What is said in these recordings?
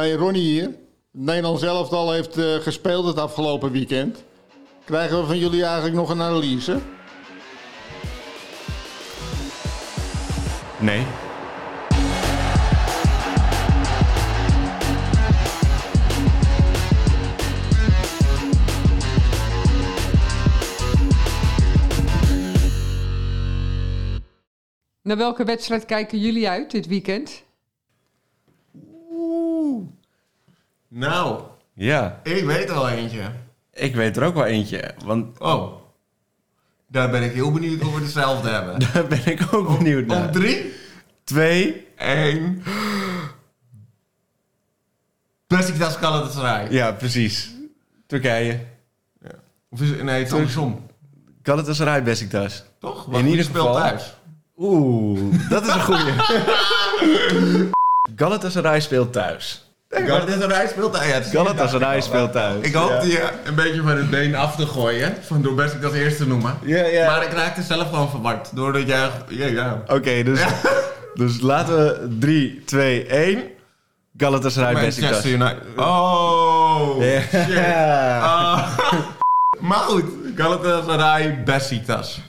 Hey, Ronnie hier. Het Nederlands elftal heeft eh, gespeeld het afgelopen weekend. Krijgen we van jullie eigenlijk nog een analyse? Nee. Naar welke wedstrijd kijken jullie uit dit weekend? Nou, Ja, ik weet er al eentje. ik weet er ook wel eentje. Want Oh. Daar ben ik heel benieuwd of we hetzelfde hebben. daar ben ik ook benieuwd Op naar. drie, Twee. één. Besiktas Galatasaray. Ja, precies. Turkije. Of is het, nee, het is andersom. Galatasaray Besiktas. Toch? In ieder geval- thuis. Oeh, dat is een goeie. Galatasaray speelt thuis. Galatasaray speelt thuis. Is Galatasaray inderdaad speelt wel. thuis. Ik hoop Ja. die eh, een beetje van het been af te gooien. Van door Besiktas eerst te noemen. Ja, ja. Maar ik raakte zelf gewoon verward. Doordat jij... Ja, ja. Oké, dus, dus laten we 3, 2, 1. Galatasaray Besiktas. Manchester. Oh, Ja. shit. Ah. maar goed, Galatasaray Besiktas.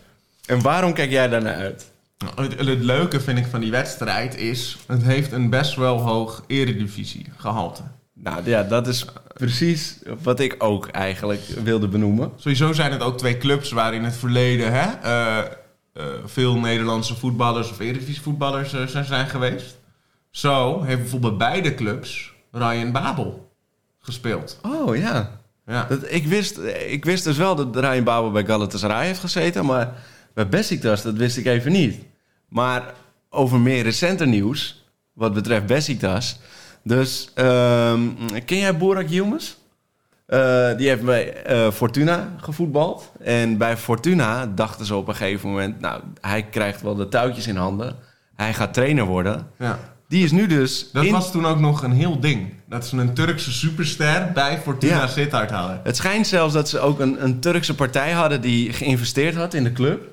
En waarom kijk jij daar naar uit? Het, het leuke vind ik van die wedstrijd is... het heeft een best wel hoog eredivisie gehalte. Nou ja, dat is precies wat ik ook eigenlijk wilde benoemen. Sowieso zijn het ook twee clubs waar in het verleden... Hè, eh, eh, veel Nederlandse voetballers of eredivisievoetballers eh, zijn, zijn geweest. Zo heeft bijvoorbeeld bij beide clubs Ryan Babel gespeeld. Oh ja. Ja. Dat, ik, wist, ik wist dus wel dat Ryan Babel bij Galatasaray heeft gezeten, maar bij Besiktas, dat wist ik even niet. Maar over meer recenter nieuws, wat betreft Besiktas. Dus, ehm, ken jij Burak Yilmaz? Eh, die heeft bij eh, Fortuna gevoetbald. En bij Fortuna dachten ze op een gegeven moment... nou, hij krijgt wel de touwtjes in handen. Hij gaat trainer worden. ja. Die is nu dus... Dat in- was toen ook nog een heel ding. Dat ze een Turkse superster bij Fortuna Ja. Sittard hadden. Het schijnt zelfs dat ze ook een, een Turkse partij hadden die geïnvesteerd had in de club.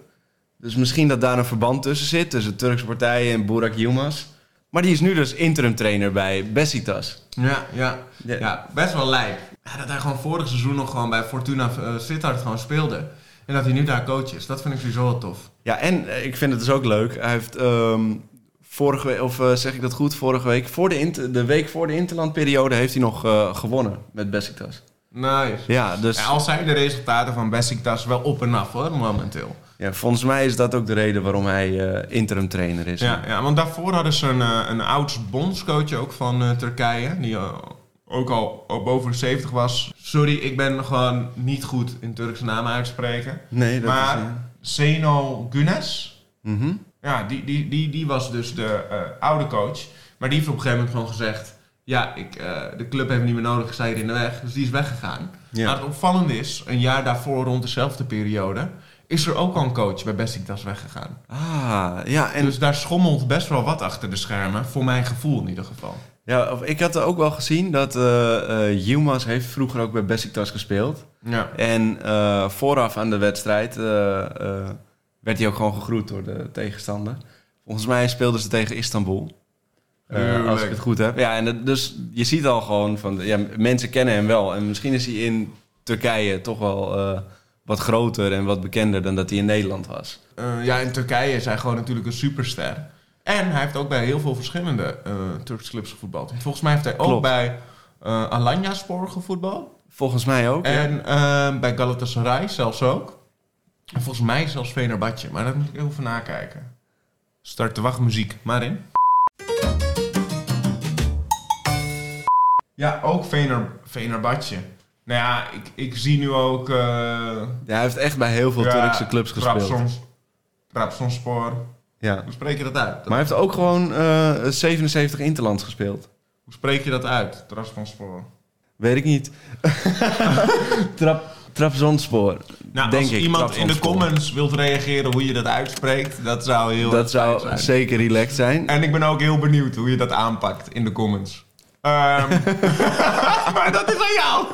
Dus misschien dat daar een verband tussen zit, tussen Turkse partijen en Burak Yilmaz. Maar die is nu dus interim trainer bij Besiktas. Ja, ja. Ja. best wel lijp. Ja, dat hij gewoon vorig seizoen nog gewoon bij Fortuna uh, Sittard gewoon speelde. En dat hij nu daar coach is. Dat vind ik sowieso wel tof. Ja, en eh, ik vind het dus ook leuk. Hij heeft ehm, vorige week, of eh, zeg ik dat goed, vorige week, voor de, inter- de week voor de interlandperiode heeft hij nog gewonnen met Besiktas. Nice. Ja, dus Ja, al zijn de resultaten van Besiktas wel op en af hoor, momenteel. Ja, volgens mij is dat ook de reden waarom hij eh, interim trainer is. Ja, ja, want daarvoor hadden ze een, eh, een oud bondscoach ook van eh, Turkije. Die ook al boven de 70 was. Sorry, ik ben gewoon niet goed in Turkse namen uitspreken. Nee, dat maar is... eh, Zeno Gunes, mhm. ja, die, die, die, die was dus de oude coach. Maar die heeft op een gegeven moment gewoon gezegd... Ja, ik, de club heeft me niet meer nodig, hier in de weg. Dus die is weggegaan. Ja. Maar het opvallende is, een jaar daarvoor, rond dezelfde periode... is er ook al een coach bij Besiktas weggegaan. Ah, ja, en Dus daar schommelt best wel wat achter de schermen. Voor mijn gevoel in ieder geval. Ja, of ik had ook wel gezien dat Yilmaz heeft vroeger ook bij Besiktas gespeeld. Ja. En eh, vooraf aan de wedstrijd werd hij ook gewoon gegroet door de tegenstander. Volgens mij speelden ze tegen Istanbul. Als ik het goed heb. Ja, en dus je ziet al gewoon van... Ja, mensen kennen hem wel. En misschien is hij in Turkije toch wel wat groter en wat bekender dan dat hij in Nederland was. Eh, ja, in Turkije is hij gewoon natuurlijk een superster. En hij heeft ook bij heel veel verschillende eh, Turkse clubs gevoetbald. Volgens mij heeft hij ook bij uh, Alanyaspor gevoetbald. Volgens mij ook. ja. En eh, bij Galatasaray zelfs ook. En volgens mij zelfs Venerbatje. Maar dat moet ik even nakijken. Start de wachtmuziek maar in. Ja, ook Vener. Nou ja, ik, ik zie nu ook... eh, Ja, hij heeft echt bij heel veel ja, Turkse clubs gespeeld. Trabzons- Trabzonspor. Ja. Hoe spreek je dat uit? Maar hij heeft ook gewoon eh 77 interlands gespeeld. Hoe spreek je dat uit? Trabzonspor. Weet ik niet. Trap, Trabzonspoor. Nou, denk als ik. iemand in de Trabzonspor. comments wilt reageren hoe je dat uitspreekt, dat zou heel Dat zou zijn. zeker relaxed zijn. En ik ben ook heel benieuwd hoe je dat aanpakt in de comments. Ehm, maar dat is aan jou.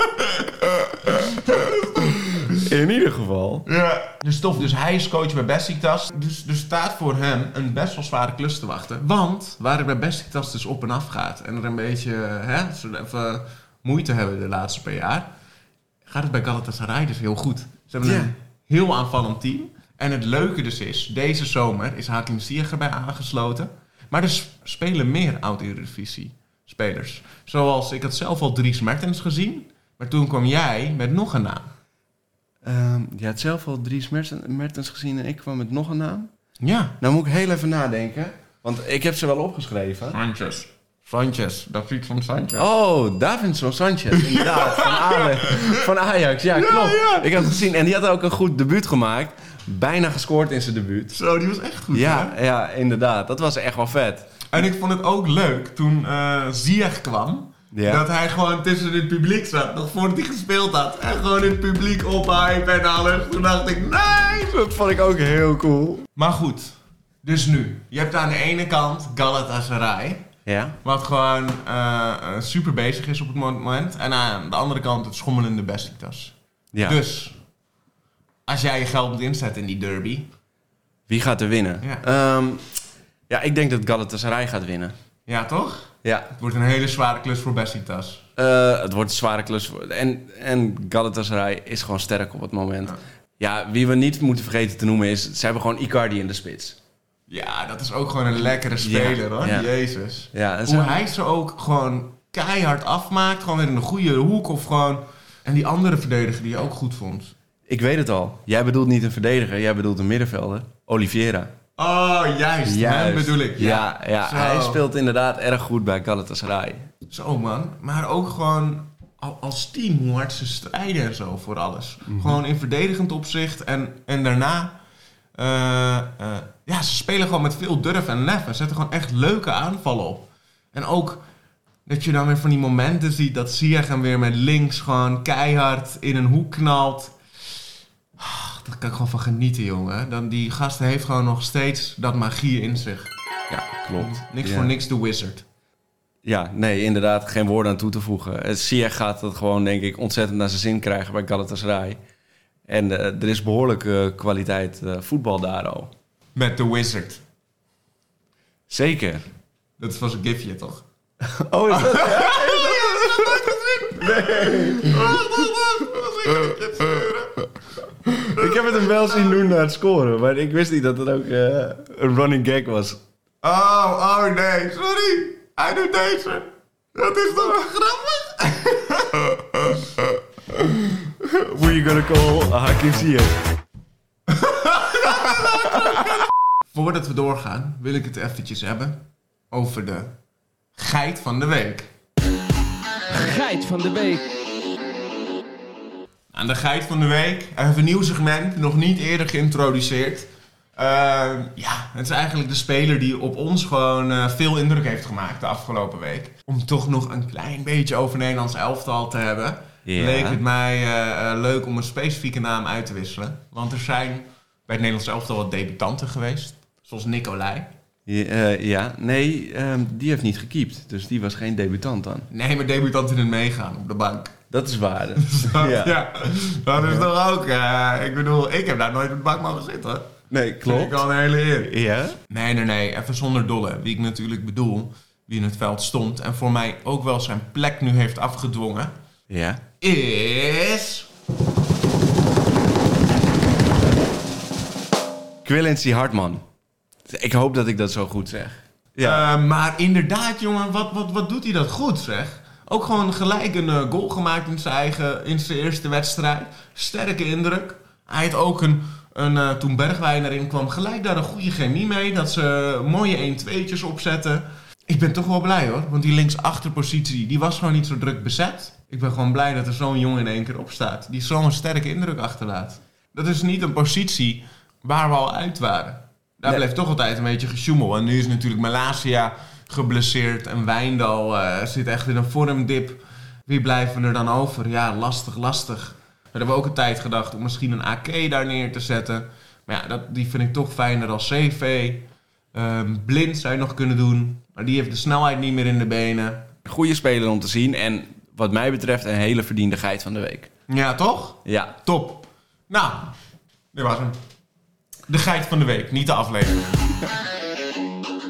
In In ieder geval. Ja. Dus tof. Dus hij is coach bij Besiktas. Dus er staat voor hem een best wel zware klus te wachten. Want waar het bij Besiktas dus op en af gaat... en er een beetje hè, ze even moeite hebben de laatste paar jaar... gaat het bij Galatasaray dus heel goed. Ze hebben Ja. een heel aanvallend team. En het leuke dus is... deze zomer is Hakim Ziyech erbij aangesloten. Maar er spelen meer oud-Eredivisie spelers. Zoals ik had zelf al Dries Mertens gezien... maar toen kwam jij met nog een naam. Ehm, je had zelf al Dries Mertens, gezien en ik kwam met nog een naam. Ja. Nou moet ik heel even nadenken. Want ik heb ze wel opgeschreven. Sanchez. Sanchez, David van Sanchez. Oh, Davinson Sanchez, inderdaad. Van, Ale- van Ajax, ja, klopt. Ik had het gezien en die had ook een goed debuut gemaakt. Bijna gescoord in zijn debuut. Zo, die was echt goed. Ja, hè? ja, inderdaad. Dat was echt wel vet. En ik vond het ook leuk toen Ziyech kwam. Ja. Dat hij gewoon tussen het publiek zat, nog voordat hij gespeeld had. En gewoon het publiek ophype en alles. Toen dacht ik, nee! Dat vond ik ook heel cool. Maar goed, dus nu. Je hebt aan de ene kant Galatasaray. Ja? Wat gewoon eh, eh, super bezig is op het moment. En aan de andere kant het schommelende Besiktas. Ja. Dus, als jij je geld moet inzetten in die derby. Wie gaat er winnen? Ja. Ehm, ja, ik denk dat Galatasaray gaat winnen. Ja, toch? Ja. Het wordt een hele zware klus voor Besiktas. Eh, het wordt een zware klus. voor- En, en Galatasaray is gewoon sterk op het moment. Ja. wie we niet moeten vergeten te noemen is... Ze hebben gewoon Icardi in de spits. Ja, dat is ook gewoon een lekkere speler hoor. ja. Jezus. Ja, Hoe hij ze ook gewoon keihard afmaakt. Gewoon weer in een goede hoek of gewoon... En die andere verdediger die je ook goed vond. Ik weet het al. Jij bedoelt niet een verdediger. Jij bedoelt een middenvelder. Oliveira. Oh, juist. Hem bedoel ik. Ja, ja, hij speelt inderdaad erg goed bij Galatasaray. Zo man. Maar ook gewoon al- als team hoe hard ze strijden en zo voor alles. Mhm. Gewoon in verdedigend opzicht. En, en daarna... eh, eh, ja, ze spelen gewoon met veel durf en lef. En zetten gewoon echt leuke aanvallen op. En ook dat je dan weer van die momenten ziet dat Ziyech hem weer met links gewoon keihard in een hoek knalt. Ah, Daar kan ik gewoon van genieten, jongen. Dan die gast heeft gewoon nog steeds dat magie in zich. Ja, klopt. Niks Ja. voor niks de wizard. Ja, nee, inderdaad, geen woorden aan toe te voegen. Eh, Ziyech gaat het gewoon, denk ik, ontzettend naar zijn zin krijgen bij Galatasaray. En eh, er is behoorlijk eh, kwaliteit eh, voetbal daar al. Met de wizard. Zeker. Dat was een gifje, toch? Oh, is dat? Ik heb het hem wel zien doen naar het scoren, maar ik wist niet dat het ook eh, een running gag was. Oh, oh nee, sorry. Hij doet deze. Dat is toch grappig? Who you gonna call Hakim Ziyech? Voordat we doorgaan, wil ik het eventjes hebben over de geit van de week. Geit van de week. Aan de geit van de week, even een nieuw segment, nog niet eerder geïntroduceerd. Ehm, ja, het is eigenlijk de speler die op ons gewoon eh, veel indruk heeft gemaakt de afgelopen week. Om toch nog een klein beetje over Nederlands elftal te hebben, leek het mij eh, eh, leuk om een specifieke naam uit te wisselen. Want er zijn bij het Nederlands elftal wat debutanten geweest, zoals Nicolai. Ja, ja, nee, ehm, die heeft niet gekiept, dus die was geen debutant dan. Nee, maar debutant in het meegaan op de bank. Dat is waar. ja. ja. dat is toch ook... eh, ik bedoel, ik heb daar nooit op de bank mogen zitten. Nee, Vind ik klopt. wel een hele eer. Ja? Nee, nee, nee. Even zonder dolle. Wie ik natuurlijk bedoel, wie in het veld stond... en voor mij ook wel zijn plek nu heeft afgedwongen... Ja. is... Quillency Hartman. Ik hoop dat ik dat zo goed zeg. Ja. Eh, maar inderdaad, jongen, wat, wat, wat doet hij dat goed, zeg. Ook gewoon gelijk een eh, goal gemaakt in zijn eigen in zijn eerste wedstrijd. Sterke indruk. Hij had ook een, een eh, toen Bergwijn erin kwam, gelijk daar een goede chemie mee. Dat ze mooie 1-2'tjes opzetten. Ik ben toch wel blij hoor, want die linksachterpositie die was gewoon niet zo druk bezet. Ik ben gewoon blij dat er zo'n jongen in één keer op staat. Die zo'n sterke indruk achterlaat. Dat is niet een positie waar we al uit waren. Daar Nee. bleef toch altijd een beetje gesjoemel. En nu is natuurlijk Malasia geblesseerd en Wijndal eh, zit echt in een vormdip. Wie blijven er dan over? Ja, lastig, lastig. We hebben ook een tijd gedacht om misschien een AK daar neer te zetten. Maar ja, dat, die vind ik toch fijner als CV. Ehm, blind zou je nog kunnen doen. Maar die heeft de snelheid niet meer in de benen. Goede speler om te zien en wat mij betreft een hele verdiende geit van de week. Ja, toch? Ja. Top. Nou, dit was hem. De geit van de week, niet de aflevering.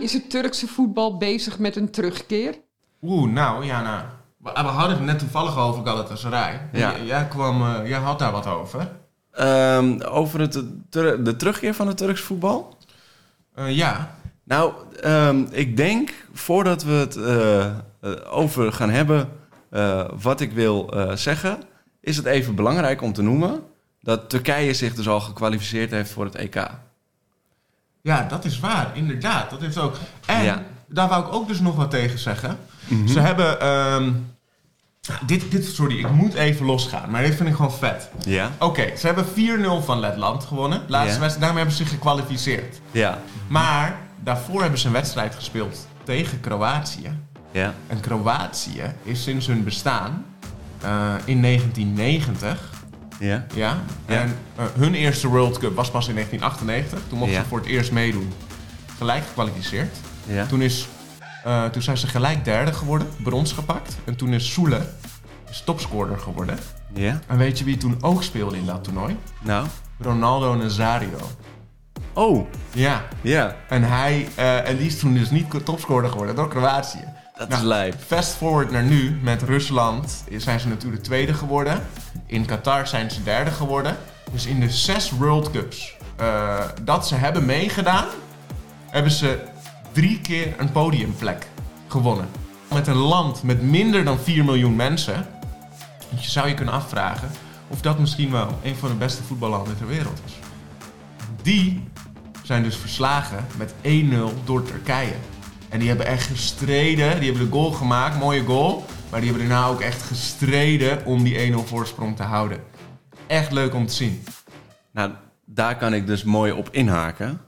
Is het Turkse voetbal bezig met een terugkeer? Oeh, nou, ja, nou. We, we hadden het net toevallig over Galatasaray. Ja. J- jij, kwam, eh, jij had daar wat over. Ehm, over het, de terugkeer van het Turks voetbal? Eh, ja. Nou, ehm, ik denk voordat we het eh, eh, over gaan hebben eh, wat ik wil eh, zeggen, is het even belangrijk om te noemen dat Turkije zich dus al gekwalificeerd heeft voor het EK. Ja, dat is waar, inderdaad. Dat heeft ook. En Ja. daar wou ik ook dus nog wat tegen zeggen. Ze hebben. ehm, dit, dit, sorry, ik moet even losgaan, maar dit vind ik gewoon vet. Ja? Oké, ze hebben 4-0 van Letland gewonnen. Laatste Ja. wedstrijd, daarmee hebben ze zich gekwalificeerd. Ja. Maar daarvoor hebben ze een wedstrijd gespeeld tegen Kroatië. Ja. En Kroatië is sinds hun bestaan eh, in 1990. Ja. Ja. Ja. En eh, hun eerste World Cup was pas in 1998. Toen mochten Ja. ze voor het eerst meedoen. Gelijk gekwalificeerd. Ja. Toen, is, eh, toen zijn ze gelijk derde geworden, brons gepakt. En toen is Soele is topscorer geworden. Ja. En weet je wie toen ook speelde in dat toernooi? Nou. Ronaldo Nazario. Oh. Ja. Ja. En hij, eh, en die is toen dus niet topscorer geworden door Kroatië. Dat Nou, is lijp. Fast forward naar nu, met Rusland zijn ze natuurlijk tweede geworden. In Qatar zijn ze derde geworden. Dus in de zes World Cups eh, dat ze hebben meegedaan, hebben ze drie keer een podiumplek gewonnen. Met een land met minder dan 4 miljoen mensen. Je zou je kunnen afvragen of dat misschien wel een van de beste voetballanden ter wereld is. Die zijn dus verslagen met 1-0 door Turkije. En die hebben echt gestreden. Die hebben de goal gemaakt, mooie goal. Maar die hebben daarna ook echt gestreden om die 1-0 voorsprong te houden. Echt leuk om te zien. Nou, daar kan ik dus mooi op inhaken.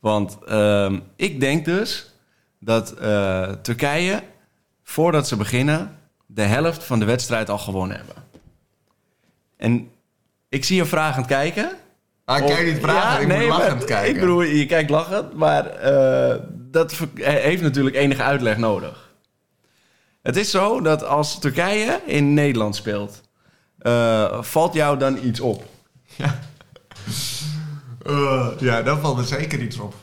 Want ehm, ik denk dus dat eh, Turkije, voordat ze beginnen, de helft van de wedstrijd al gewonnen hebben. En ik zie je vragend kijken. Ah, ik kijk niet vragen, ik moet lachend maar- kijken. Ik bedoel, je kijkt lachend, maar eh, dat heeft natuurlijk enige uitleg nodig. Het is zo dat als Turkije in Nederland speelt, eh, valt jou dan iets op? Eh, ja, dan valt er zeker iets op.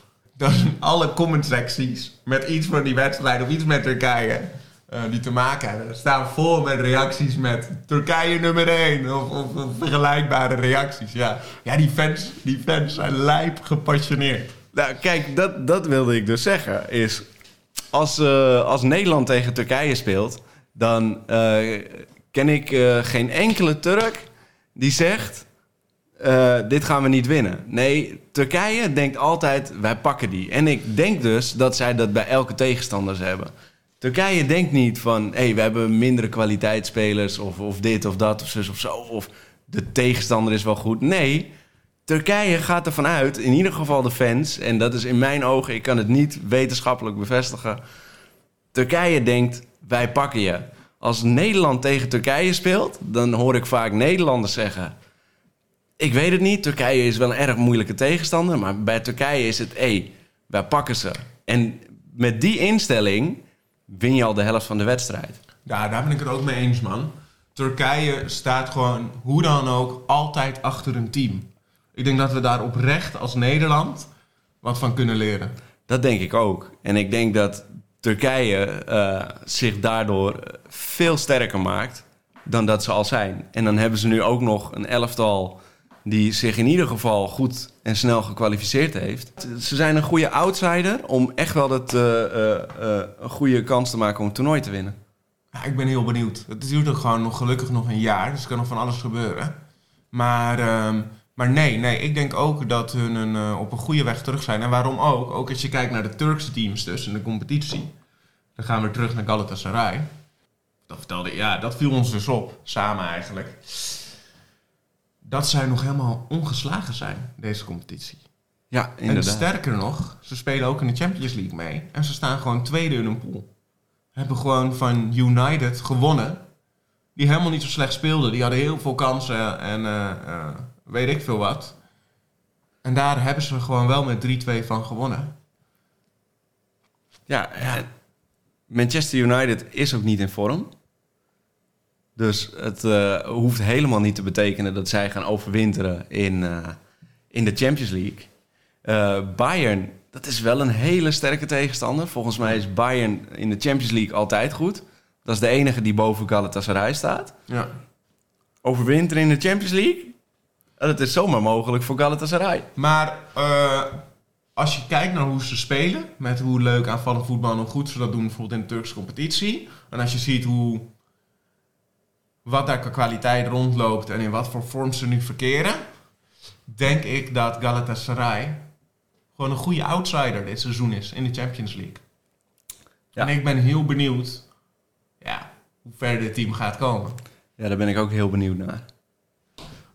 Alle comment secties met iets van die wedstrijd of iets met Turkije eh, die te maken hebben. staan vol met reacties met Turkije nummer 1 of, of, of vergelijkbare reacties. Ja, ja die, fans, die fans zijn lijp gepassioneerd. Nou, kijk, dat, dat wilde ik dus zeggen. Is als, eh, als Nederland tegen Turkije speelt, dan eh, ken ik eh, geen enkele Turk die zegt: Dit gaan we niet winnen. Nee, Turkije denkt altijd: wij pakken die. En ik denk dus dat zij dat bij elke tegenstander hebben. Turkije denkt niet van: hey, we hebben mindere kwaliteitsspelers, of, of dit of dat, of zus of zo. Of de tegenstander is wel goed. Nee. Turkije gaat ervan uit, in ieder geval de fans, en dat is in mijn ogen, ik kan het niet wetenschappelijk bevestigen. Turkije denkt, wij pakken je. Als Nederland tegen Turkije speelt, dan hoor ik vaak Nederlanders zeggen: Ik weet het niet, Turkije is wel een erg moeilijke tegenstander, maar bij Turkije is het, hé, wij pakken ze. En met die instelling win je al de helft van de wedstrijd. Ja, daar ben ik het ook mee eens, man. Turkije staat gewoon, hoe dan ook, altijd achter een team. Ik denk dat we daar oprecht als Nederland wat van kunnen leren. Dat denk ik ook. En ik denk dat Turkije eh, zich daardoor veel sterker maakt dan dat ze al zijn. En dan hebben ze nu ook nog een elftal die zich in ieder geval goed en snel gekwalificeerd heeft. Ze zijn een goede outsider om echt wel dat, eh, eh, een goede kans te maken om het toernooi te winnen. Ja, ik ben heel benieuwd. Het duurt ook gewoon nog gelukkig nog een jaar, dus er kan nog van alles gebeuren. Maar, ehm, maar nee, nee, ik denk ook dat hun een, eh, op een goede weg terug zijn. En waarom ook? Ook als je kijkt naar de Turkse teams dus in de competitie. Dan gaan we terug naar Galatasaray. Dat vertelde ja, dat viel ons dus op, samen eigenlijk. Dat zij nog helemaal ongeslagen zijn, deze competitie. Ja, En inderdaad. sterker nog, ze spelen ook in de Champions League mee. En ze staan gewoon tweede in hun pool. Hebben gewoon van United gewonnen. Die helemaal niet zo slecht speelden. Die hadden heel veel kansen en eh, eh, weet ik veel wat. En daar hebben ze gewoon wel met 3-2 van gewonnen. Ja, en Manchester United is ook niet in vorm. Dus het eh, hoeft helemaal niet te betekenen dat zij gaan overwinteren in, eh, in de Champions League. Eh, Bayern, dat is wel een hele sterke tegenstander. Volgens mij is Bayern in de Champions League altijd goed. Dat is de enige die boven Galatasaray staat. Ja. Overwinteren in de Champions League? Eh, Dat is zomaar mogelijk voor Galatasaray. Maar eh, als je kijkt naar hoe ze spelen, met hoe leuk aanvallend voetbal en hoe goed ze dat doen, bijvoorbeeld in de Turkse competitie. En als je ziet hoe, wat daar qua kwaliteit rondloopt en in wat voor vorm ze nu verkeren, denk ik dat Galatasaray gewoon een goede outsider dit seizoen is in de Champions League. Ja. En ik ben heel benieuwd ja, hoe ver dit team gaat komen. Ja, daar ben ik ook heel benieuwd naar.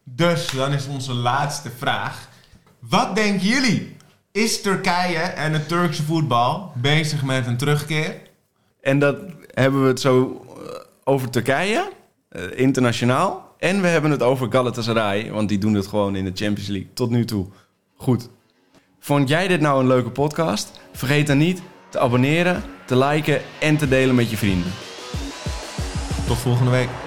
Dus dan is onze laatste vraag. Wat denken jullie? Is Turkije en het Turkse voetbal bezig met een terugkeer? En dat hebben we het zo eh, over Turkije, eh, internationaal. En we hebben het over Galatasaray, want die doen het gewoon in de Champions League tot nu toe. Goed. Vond jij dit nou een leuke podcast? Vergeet dan niet te abonneren, te liken en te delen met je vrienden. Tot volgende week.